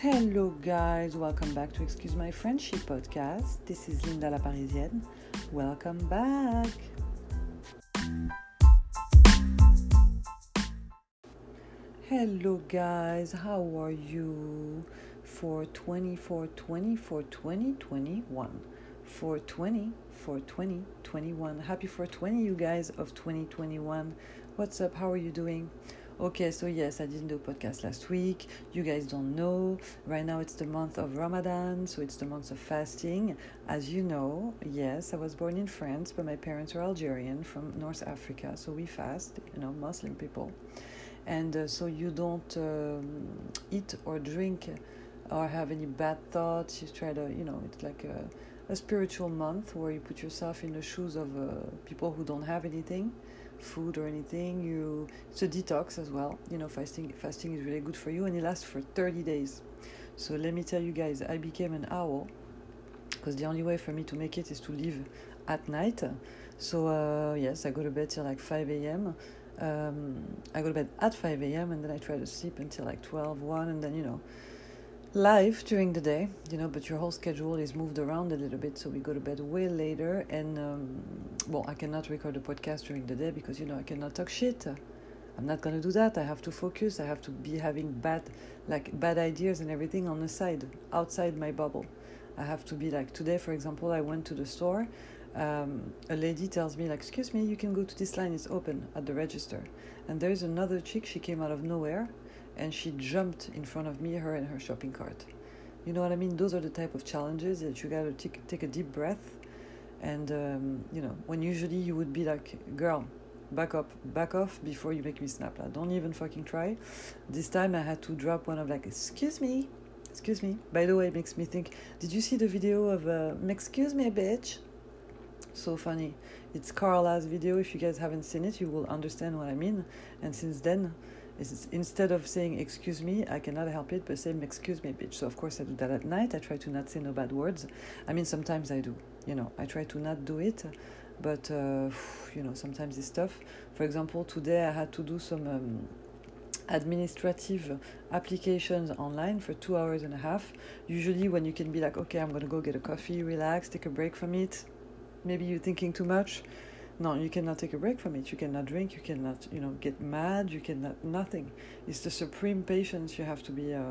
Hello, guys, welcome back to Excuse My Friendship podcast. This is Linda La Parisienne. Welcome back. Hello, guys, how are you for 24 20 for 2021? 420 for 2021. Happy for 20, you guys of 2021. What's up? How are you doing? Okay, so yes, I didn't do a podcast last week. You guys don't know. Right now it's the month of Ramadan, so it's the month of fasting. As you know, yes, I was born in France, but my parents are Algerian from North Africa, so we fast, you know, Muslim people. And uh, so you don't um, eat or drink or have any bad thoughts. You try to, you know, it's like a, a spiritual month where you put yourself in the shoes of uh, people who don't have anything food or anything you it's a detox as well. You know fasting fasting is really good for you and it lasts for 30 days. So let me tell you guys i became an owl because the only way for me to make it is to live at night. So uh, yes i go to bed till like 5 a.m um, i go to bed at 5 a.m and then i try to sleep until like 12 1 and then you know live during the day, you know, but your whole schedule is moved around a little bit, so we go to bed way later. And um, well, I cannot record a podcast during the day because you know I cannot talk shit. I'm not gonna do that. I have to focus. I have to be having bad, like bad ideas and everything on the side, outside my bubble. I have to be like today, for example, I went to the store. Um, a lady tells me like, "Excuse me, you can go to this line. It's open at the register." And there's another chick. She came out of nowhere and she jumped in front of me, her and her shopping cart. You know what I mean? Those are the type of challenges that you gotta take, take a deep breath. And, um, you know, when usually you would be like, girl, back up, back off before you make me snap. Like, don't even fucking try. This time I had to drop one of like, excuse me, excuse me. By the way, it makes me think, did you see the video of, uh, excuse me, bitch? So funny. It's Carla's video. If you guys haven't seen it, you will understand what I mean. And since then, is instead of saying excuse me, I cannot help it but saying excuse me, bitch. So of course I do that at night. I try to not say no bad words. I mean sometimes I do. You know, I try to not do it, but uh, you know sometimes it's tough. For example, today I had to do some. Um, administrative applications online for two hours and a half. Usually, when you can be like, okay, I'm gonna go get a coffee, relax, take a break from it. Maybe you're thinking too much no, you cannot take a break from it. You cannot drink. You cannot, you know, get mad. You cannot nothing. It's the supreme patience. You have to be, uh,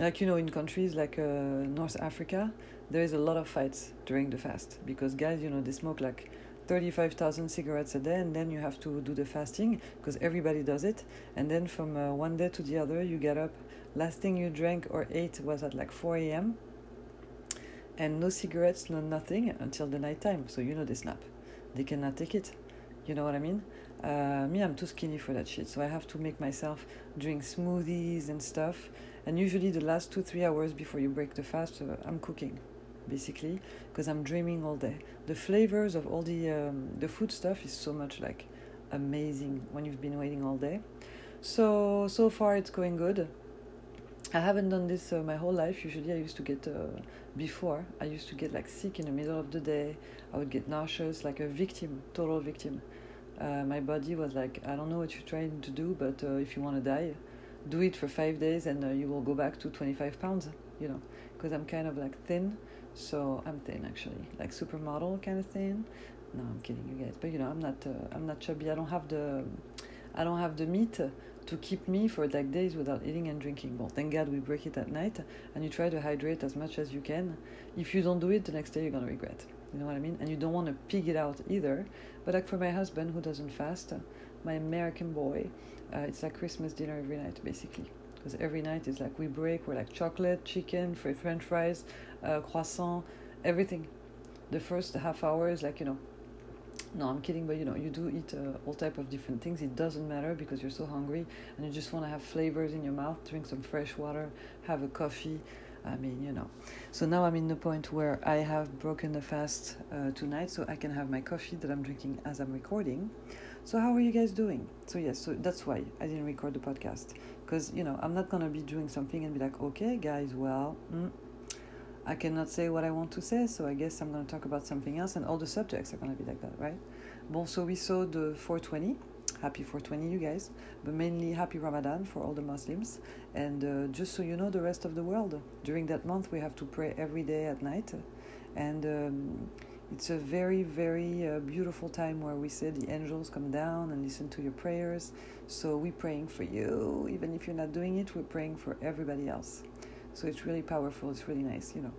like you know, in countries like uh, North Africa, there is a lot of fights during the fast because guys, you know, they smoke like 35,000 cigarettes a day and then you have to do the fasting because everybody does it and then from uh, one day to the other you get up last thing you drank or ate was at like 4 a.m and no cigarettes no nothing until the night time so you know they snap they cannot take it. You know what I mean? Uh, me, I'm too skinny for that shit, so I have to make myself drink smoothies and stuff. And usually, the last two, three hours before you break the fast, uh, I'm cooking, basically, because I'm dreaming all day. The flavors of all the um, the food stuff is so much like amazing when you've been waiting all day. So so far, it's going good. I haven't done this uh, my whole life. Usually, I used to get uh, before. I used to get like sick in the middle of the day. I would get nauseous, like a victim, total victim. Uh, my body was like, I don't know what you're trying to do, but uh, if you want to die, do it for five days and uh, you will go back to 25 pounds. You know, because I'm kind of like thin. So I'm thin actually, like supermodel kind of thin. No, I'm kidding you guys. But you know, I'm not. Uh, I'm not chubby. I don't have the. I don't have the meat to keep me for like days without eating and drinking. Well, thank God we break it at night and you try to hydrate as much as you can. If you don't do it, the next day you're gonna regret. You know what I mean? And you don't want to pig it out either. But like for my husband who doesn't fast, my American boy, uh, it's like Christmas dinner every night basically. Because every night is like we break, we're like chocolate, chicken, French fries, uh, croissant, everything. The first half hour is like you know no i'm kidding but you know you do eat uh, all type of different things. It doesn't matter because you're so hungry and you just want to have flavors in your mouth drink some fresh water have a coffee. I mean you know. So now i'm in the point where i have broken the fast uh, tonight so i can have my coffee that i'm drinking as i'm recording. So how are you guys doing? So yes so that's why i didn't record the podcast. Because you know i'm not gonna be doing something and be like okay guys well mm, I cannot say what I want to say, so I guess I'm going to talk about something else, and all the subjects are going to be like that, right? Bon, so we saw the 420, happy 420, you guys, but mainly happy Ramadan for all the Muslims. And uh, just so you know, the rest of the world, during that month, we have to pray every day at night. And um, it's a very, very uh, beautiful time where we say the angels come down and listen to your prayers. So we're praying for you. Even if you're not doing it, we're praying for everybody else. So it's really powerful. It's really nice, you know.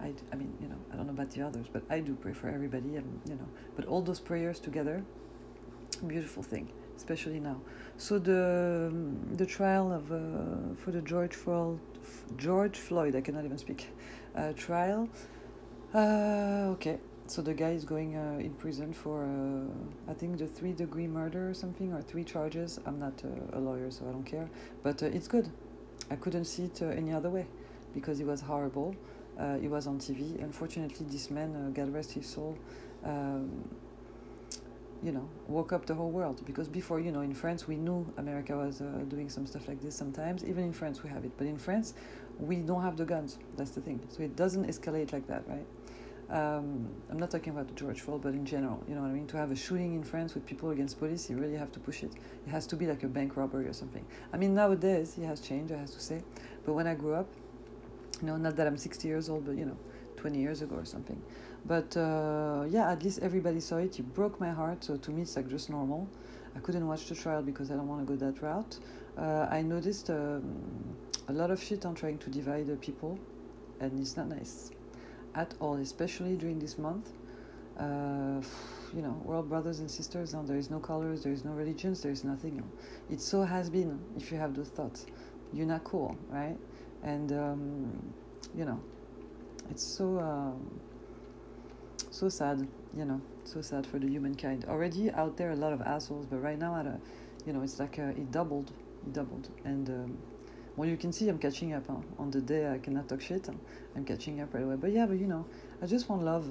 I, I mean, you know, I don't know about the others, but I do pray for everybody, and you know, but all those prayers together, beautiful thing, especially now. So the the trial of uh, for the George Floyd, George Floyd, I cannot even speak, uh, trial. Uh, okay, so the guy is going uh, in prison for uh, I think the three degree murder or something or three charges. I'm not uh, a lawyer, so I don't care, but uh, it's good. I couldn't see it uh, any other way because it was horrible. Uh, it was on TV. Unfortunately, this man, uh, God rest his soul, um, you know, woke up the whole world. Because before, you know, in France, we knew America was uh, doing some stuff like this sometimes. Even in France, we have it. But in France, we don't have the guns. That's the thing. So it doesn't escalate like that, right? Um, I'm not talking about George Floyd, but in general, you know what I mean? To have a shooting in France with people against police, you really have to push it. It has to be like a bank robbery or something. I mean, nowadays, it has changed, I have to say. But when I grew up, you know, not that I'm 60 years old, but you know, 20 years ago or something. But uh, yeah, at least everybody saw it. It broke my heart. So to me, it's like just normal. I couldn't watch the trial because I don't want to go that route. Uh, I noticed um, a lot of shit on trying to divide the people, and it's not nice at all, especially during this month. Uh, you know, we're all brothers and sisters, and there is no colors, there is no religions, there is nothing. It so has been, if you have those thoughts. You're not cool, right? and um, you know it's so um, so sad you know so sad for the humankind already out there a lot of assholes but right now at a you know it's like a, it doubled it doubled and um, well you can see i'm catching up on the day i cannot talk shit. I'm catching up right away. But yeah but you know i just want love.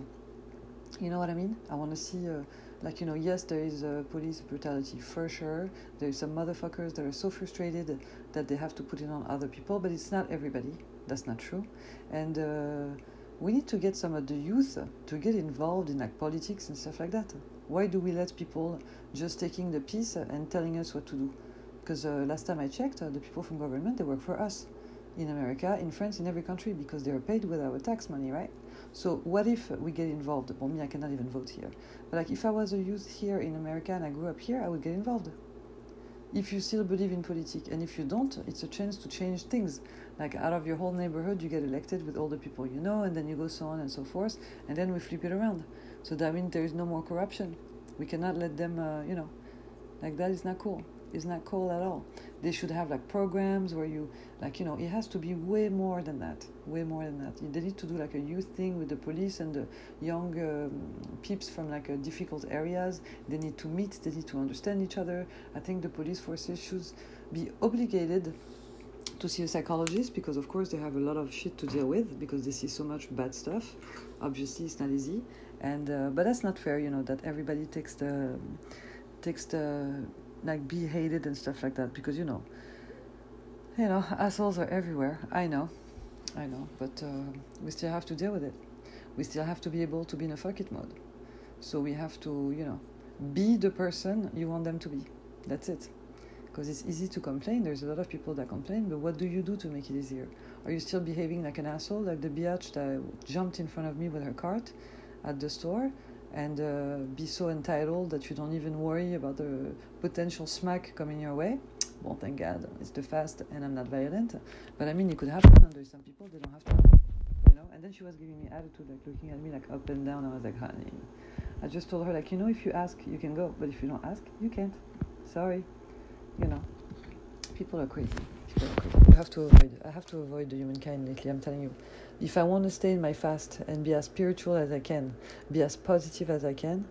You know what i mean? I want to see uh, like you know yes there is uh, police brutality for sure. There's some motherfuckers that are so frustrated that they have to put it on other people but it's not everybody. That's not true. And uh, we need to get some of the youth to get involved in like politics and stuff like that. Why do we let people just taking the piece and telling us what to do because uh, last time i checked uh, the people from government they work for us in america in france in every country because they are paid with our tax money right so what if we get involved? For me, I cannot even vote here. But like if I was a youth here in America and I grew up here, I would get involved. If you still believe in politics, and if you don't, it's a chance to change things. Like out of your whole neighborhood, you get elected with all the people you know, and then you go so on and so forth, and then we flip it around. So that means there is no more corruption. We cannot let them, uh, you know, like that is not cool is not cool at all. They should have like programs where you like you know it has to be way more than that, way more than that. They need to do like a youth thing with the police and the young um, peeps from like uh, difficult areas. They need to meet. They need to understand each other. I think the police forces should be obligated to see a psychologist because of course they have a lot of shit to deal with because they see so much bad stuff obviously it's not easy and uh, but that's not fair you know that everybody takes the takes the like be hated and stuff like that because you know you know assholes are everywhere. I know. I know. But uh, we still have to deal with it. We still have to be able to be in a fuck it mode. So we have to you know be the person you want them to be. That's it. Because it's easy to complain. There's a lot of people that complain but what do you do to make it easier? Are you still behaving like an asshole like the biatch that jumped in front of me with her cart at the store and uh, be so entitled that you don't even worry about the potential smack coming your way. Well, thank God, it's the fast and I'm not violent. But I mean, it could happen, and some people they don't have to, you know. And then she was giving me attitude, like looking at me like up and down. I was like, honey, I just told her like, you know, if you ask, you can go, but if you don't ask, you can't. Sorry, you know. People are crazy. People are crazy. Have to avoid. I have to avoid the humankind lately. I'm telling you if I want to stay in my fast and be as spiritual as I can, be as positive as I can,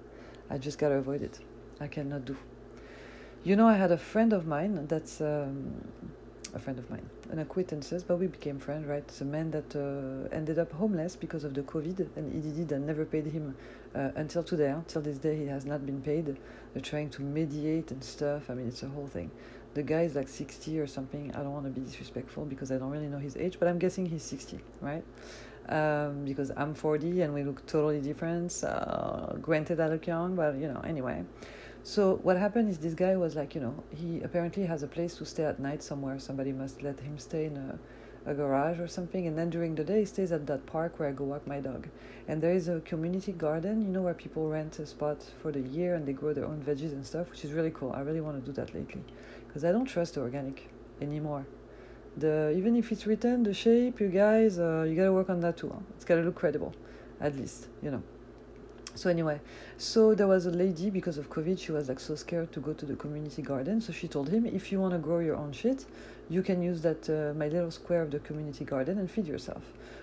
I just gotta avoid it. I cannot do. You know, I had a friend of mine that's um, a friend of mine, an acquaintances, but we became friends, right? A man that uh, ended up homeless because of the COVID, and EDD that never paid him uh, until today. Until this day, he has not been paid. They're trying to mediate and stuff. I mean, it's a whole thing the guy is like 60 or something. I don't want to be disrespectful because I don't really know his age, but I'm guessing he's 60, right? Um, because I'm 40 and we look totally different. Uh, granted, I look young, but you know, anyway. So what happened is this guy was like, you know, he apparently has a place to stay at night somewhere. Somebody must let him stay in a a garage or something, and then during the day stays at that park where I go walk my dog. And there is a community garden, you know, where people rent a spot for the year and they grow their own veggies and stuff, which is really cool. I really want to do that lately because I don't trust the organic anymore. The even if it's written the shape, you guys, uh, you gotta work on that too. Huh? It's gotta look credible, at least, you know. So anyway, so there was a lady because of COVID, she was like so scared to go to the community garden. So she told him, if you want to grow your own shit, you can use that uh, my little square of the community garden and feed yourself,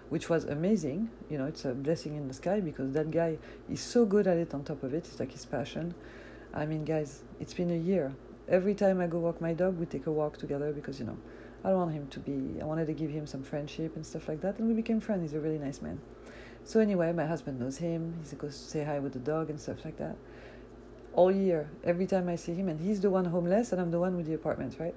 which was amazing. You know, it's a blessing in the sky because that guy is so good at it. On top of it, it's like his passion. I mean, guys, it's been a year. Every time I go walk my dog, we take a walk together because you know, I don't want him to be. I wanted to give him some friendship and stuff like that, and we became friends. He's a really nice man. So anyway, my husband knows him. He goes to say hi with the dog and stuff like that. All year, every time I see him, and he's the one homeless, and I'm the one with the apartment, right?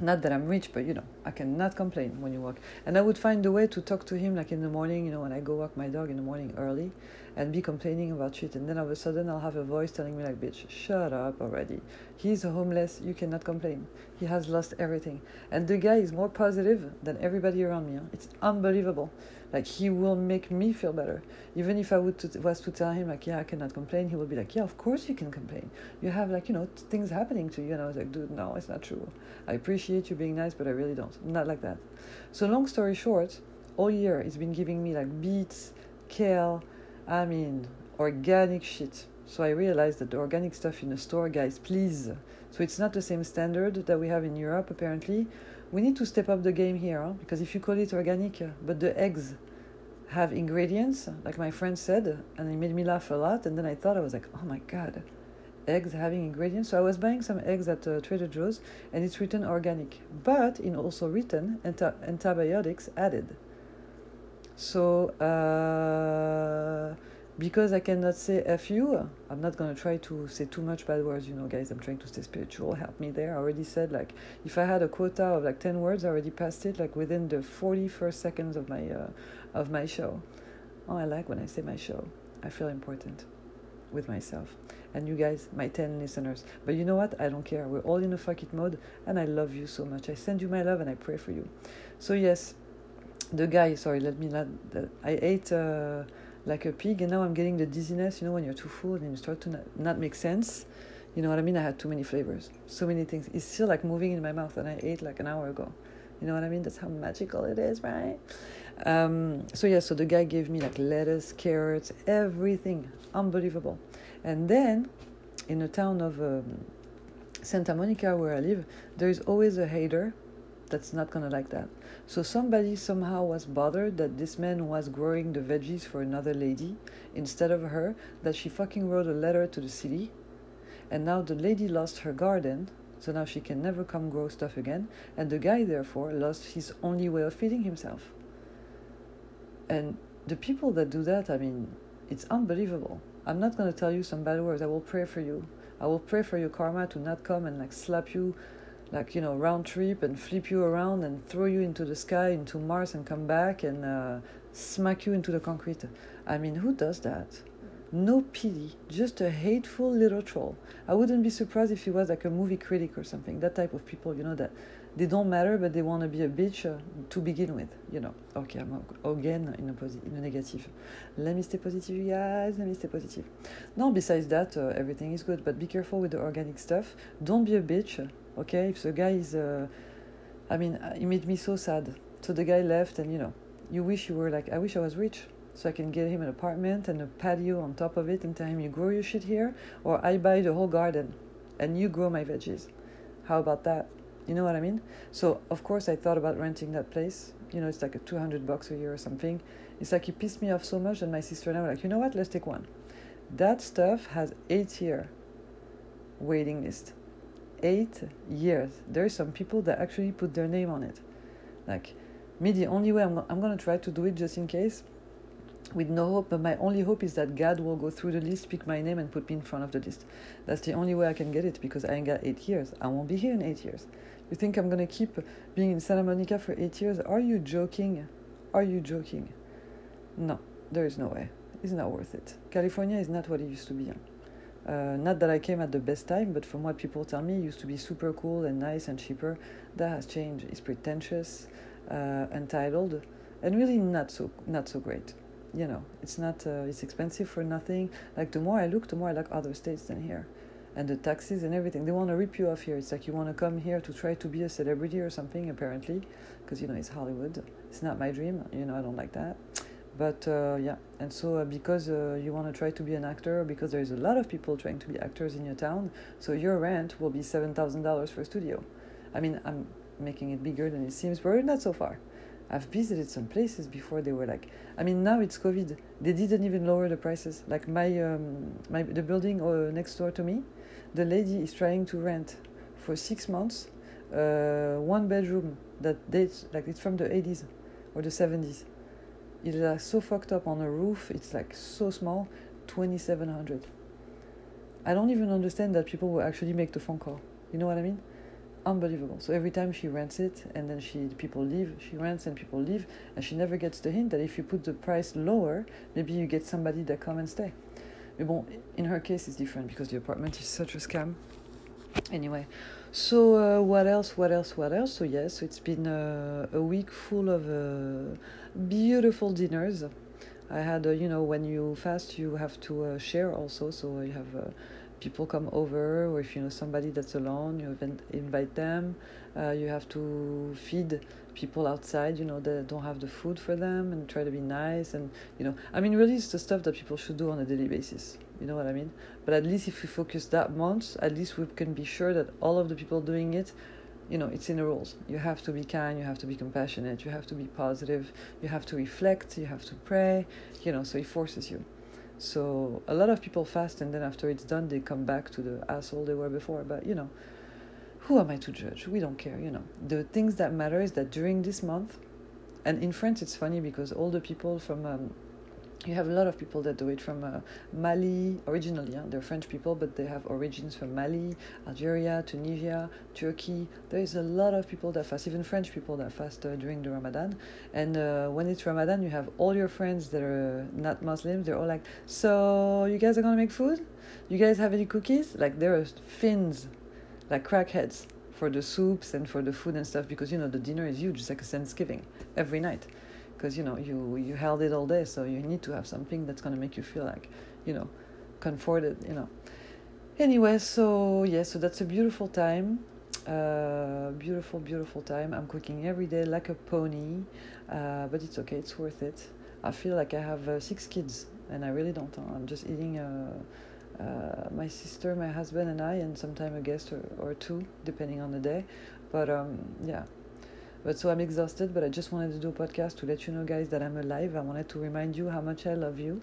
Not that I'm rich, but you know, I cannot complain when you walk. And I would find a way to talk to him, like in the morning, you know, when I go walk my dog in the morning early, and be complaining about shit. And then all of a sudden, I'll have a voice telling me, like, bitch, shut up already. He's homeless. You cannot complain. He has lost everything. And the guy is more positive than everybody around me. Huh? It's unbelievable. Like he will make me feel better. Even if I would to, was to tell him like, yeah, I cannot complain, he will be like, yeah, of course you can complain. You have like you know things happening to you, and I was like, dude, no, it's not true. I appreciate you being nice, but I really don't. Not like that. So long story short, all year he's been giving me like beets, kale, I mean organic shit. So I realized that the organic stuff in the store, guys, please. So it's not the same standard that we have in Europe apparently we need to step up the game here huh? because if you call it organic, uh, but the eggs have ingredients, like my friend said, and it made me laugh a lot. And then I thought I was like, oh my god, eggs having ingredients. So I was buying some eggs at uh, Trader Joe's, and it's written organic, but in also written anti- antibiotics added. So. Uh, because I cannot say F you, I'm not going to try to say too much bad words, you know, guys. I'm trying to stay spiritual. Help me there. I already said, like, if I had a quota of like 10 words, I already passed it, like, within the 41st seconds of my, uh, of my show. Oh, I like when I say my show. I feel important with myself. And you guys, my 10 listeners. But you know what? I don't care. We're all in a fuck it mode, and I love you so much. I send you my love and I pray for you. So, yes, the guy, sorry, let me not. I ate. Uh, like a pig, and now I'm getting the dizziness. You know, when you're too full and you start to not, not make sense. You know what I mean? I had too many flavors, so many things. It's still like moving in my mouth, and I ate like an hour ago. You know what I mean? That's how magical it is, right? Um, so yeah, so the guy gave me like lettuce, carrots, everything, unbelievable. And then, in the town of um, Santa Monica, where I live, there is always a hater that's not gonna like that. So somebody somehow was bothered that this man was growing the veggies for another lady instead of her, that she fucking wrote a letter to the city, and now the lady lost her garden, so now she can never come grow stuff again, and the guy therefore lost his only way of feeding himself. And the people that do that, I mean, it's unbelievable. I'm not gonna tell you some bad words. I will pray for you. I will pray for your karma to not come and like slap you like you know round trip and flip you around and throw you into the sky into mars and come back and uh, smack you into the concrete. I mean who does that? No pity just a hateful little troll. I wouldn't be surprised if he was like a movie critic or something that type of people you know that they don't matter but they want to be a bitch uh, to begin with you know. Okay i'm again in a, posi- in a negative. Let me stay positive you guys let me stay positive. No besides that uh, everything is good but be careful with the organic stuff. Don't be a bitch okay if the guy is uh, i mean uh, it made me so sad. So the guy left and you know you wish you were like i wish i was rich so i can get him an apartment and a patio on top of it and tell him you grow your shit here or i buy the whole garden and you grow my veggies how about that you know what i mean so of course i thought about renting that place you know it's like a 200 bucks a year or something it's like he pissed me off so much and my sister and i were like you know what let's take one that stuff has eight year waiting list eight years. There are some people that actually put their name on it. Like me, the only way I'm, I'm going to try to do it just in case with no hope, but my only hope is that God will go through the list, pick my name, and put me in front of the list. That's the only way I can get it because I ain't got eight years. I won't be here in eight years. You think I'm gonna keep being in Santa Monica for eight years? Are you joking? Are you joking? No, there is no way. It's not worth it. California is not what it used to be. Uh, not that I came at the best time, but from what people tell me, used to be super cool and nice and cheaper. That has changed. It's pretentious, uh, entitled, and really not so not so great. You know, it's not. Uh, it's expensive for nothing. Like the more I look, the more I like other states than here, and the taxes and everything. They want to rip you off here. It's like you want to come here to try to be a celebrity or something. Apparently, because you know it's Hollywood. It's not my dream. You know, I don't like that but uh, yeah and so uh, because uh, you want to try to be an actor because there's a lot of people trying to be actors in your town so your rent will be $7000 for a studio i mean i'm making it bigger than it seems but not so far i've visited some places before they were like i mean now it's covid they didn't even lower the prices like my um, my the building uh, next door to me the lady is trying to rent for six months uh, one bedroom that dates like it's from the 80s or the 70s it is like so fucked up on a roof. It's like so small, twenty seven hundred. I don't even understand that people will actually make the phone call. You know what I mean? Unbelievable. So every time she rents it, and then she people leave, she rents and people leave, and she never gets the hint that if you put the price lower, maybe you get somebody that come and stay. But bon, in her case, it's different because the apartment is such a scam. Anyway, so uh, what else? What else? What else? So yes, it's been uh, a week full of uh, beautiful dinners. I had, uh, you know, when you fast, you have to uh, share also. So you have uh, people come over, or if you know somebody that's alone, you even invite them. Uh, you have to feed people outside, you know, that don't have the food for them, and try to be nice. And you know, I mean, really, it's the stuff that people should do on a daily basis. You know what I mean? But at least if we focus that month, at least we can be sure that all of the people doing it, you know, it's in the rules. You have to be kind, you have to be compassionate, you have to be positive, you have to reflect, you have to pray, you know, so it forces you. So a lot of people fast and then after it's done, they come back to the asshole they were before. But, you know, who am I to judge? We don't care, you know. The things that matter is that during this month, and in France, it's funny because all the people from um, you have a lot of people that do it from uh, Mali originally. Yeah? They're French people, but they have origins from Mali, Algeria, Tunisia, Turkey. There is a lot of people that fast, even French people that fast uh, during the Ramadan. And uh, when it's Ramadan, you have all your friends that are not Muslims. They're all like, "So you guys are gonna make food? You guys have any cookies?" Like there are fins, like crackheads for the soups and for the food and stuff because you know the dinner is huge. It's like a Thanksgiving every night because you know you you held it all day so you need to have something that's going to make you feel like you know comforted you know. Anyway so yeah so that's a beautiful time uh, beautiful beautiful time. I'm cooking every day like a pony uh, but it's okay it's worth it. I feel like i have uh, six kids and i really don't i'm just eating uh, uh, my sister my husband and i and sometimes a guest or, or two depending on the day. But um, yeah but so I'm exhausted, but I just wanted to do a podcast to let you know, guys, that I'm alive. I wanted to remind you how much I love you.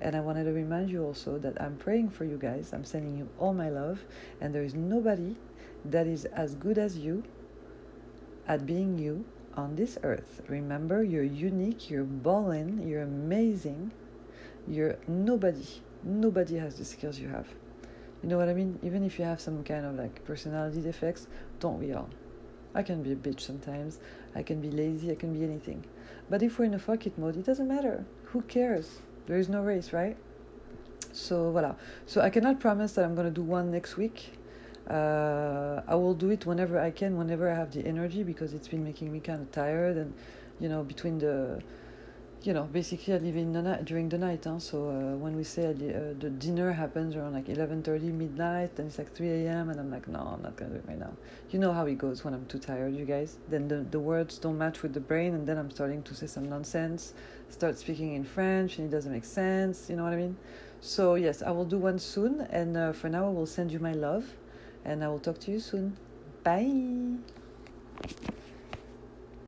And I wanted to remind you also that I'm praying for you guys. I'm sending you all my love. And there is nobody that is as good as you at being you on this earth. Remember, you're unique, you're ballin', you're amazing. You're nobody. Nobody has the skills you have. You know what I mean? Even if you have some kind of like personality defects, don't we all? I can be a bitch sometimes. I can be lazy. I can be anything. But if we're in a fuck it mode, it doesn't matter. Who cares? There is no race, right? So voila. So I cannot promise that I'm gonna do one next week. Uh, I will do it whenever I can, whenever I have the energy, because it's been making me kind of tired. And you know, between the you know, basically I live in the night during the night. Huh? So uh, when we say uh, the dinner happens around like 11:30 midnight, and it's like 3 a.m. and I'm like, no, I'm not gonna do it right now. You know how it goes when I'm too tired, you guys. Then the the words don't match with the brain, and then I'm starting to say some nonsense, start speaking in French, and it doesn't make sense. You know what I mean? So yes, I will do one soon, and uh, for now I will send you my love, and I will talk to you soon. Bye.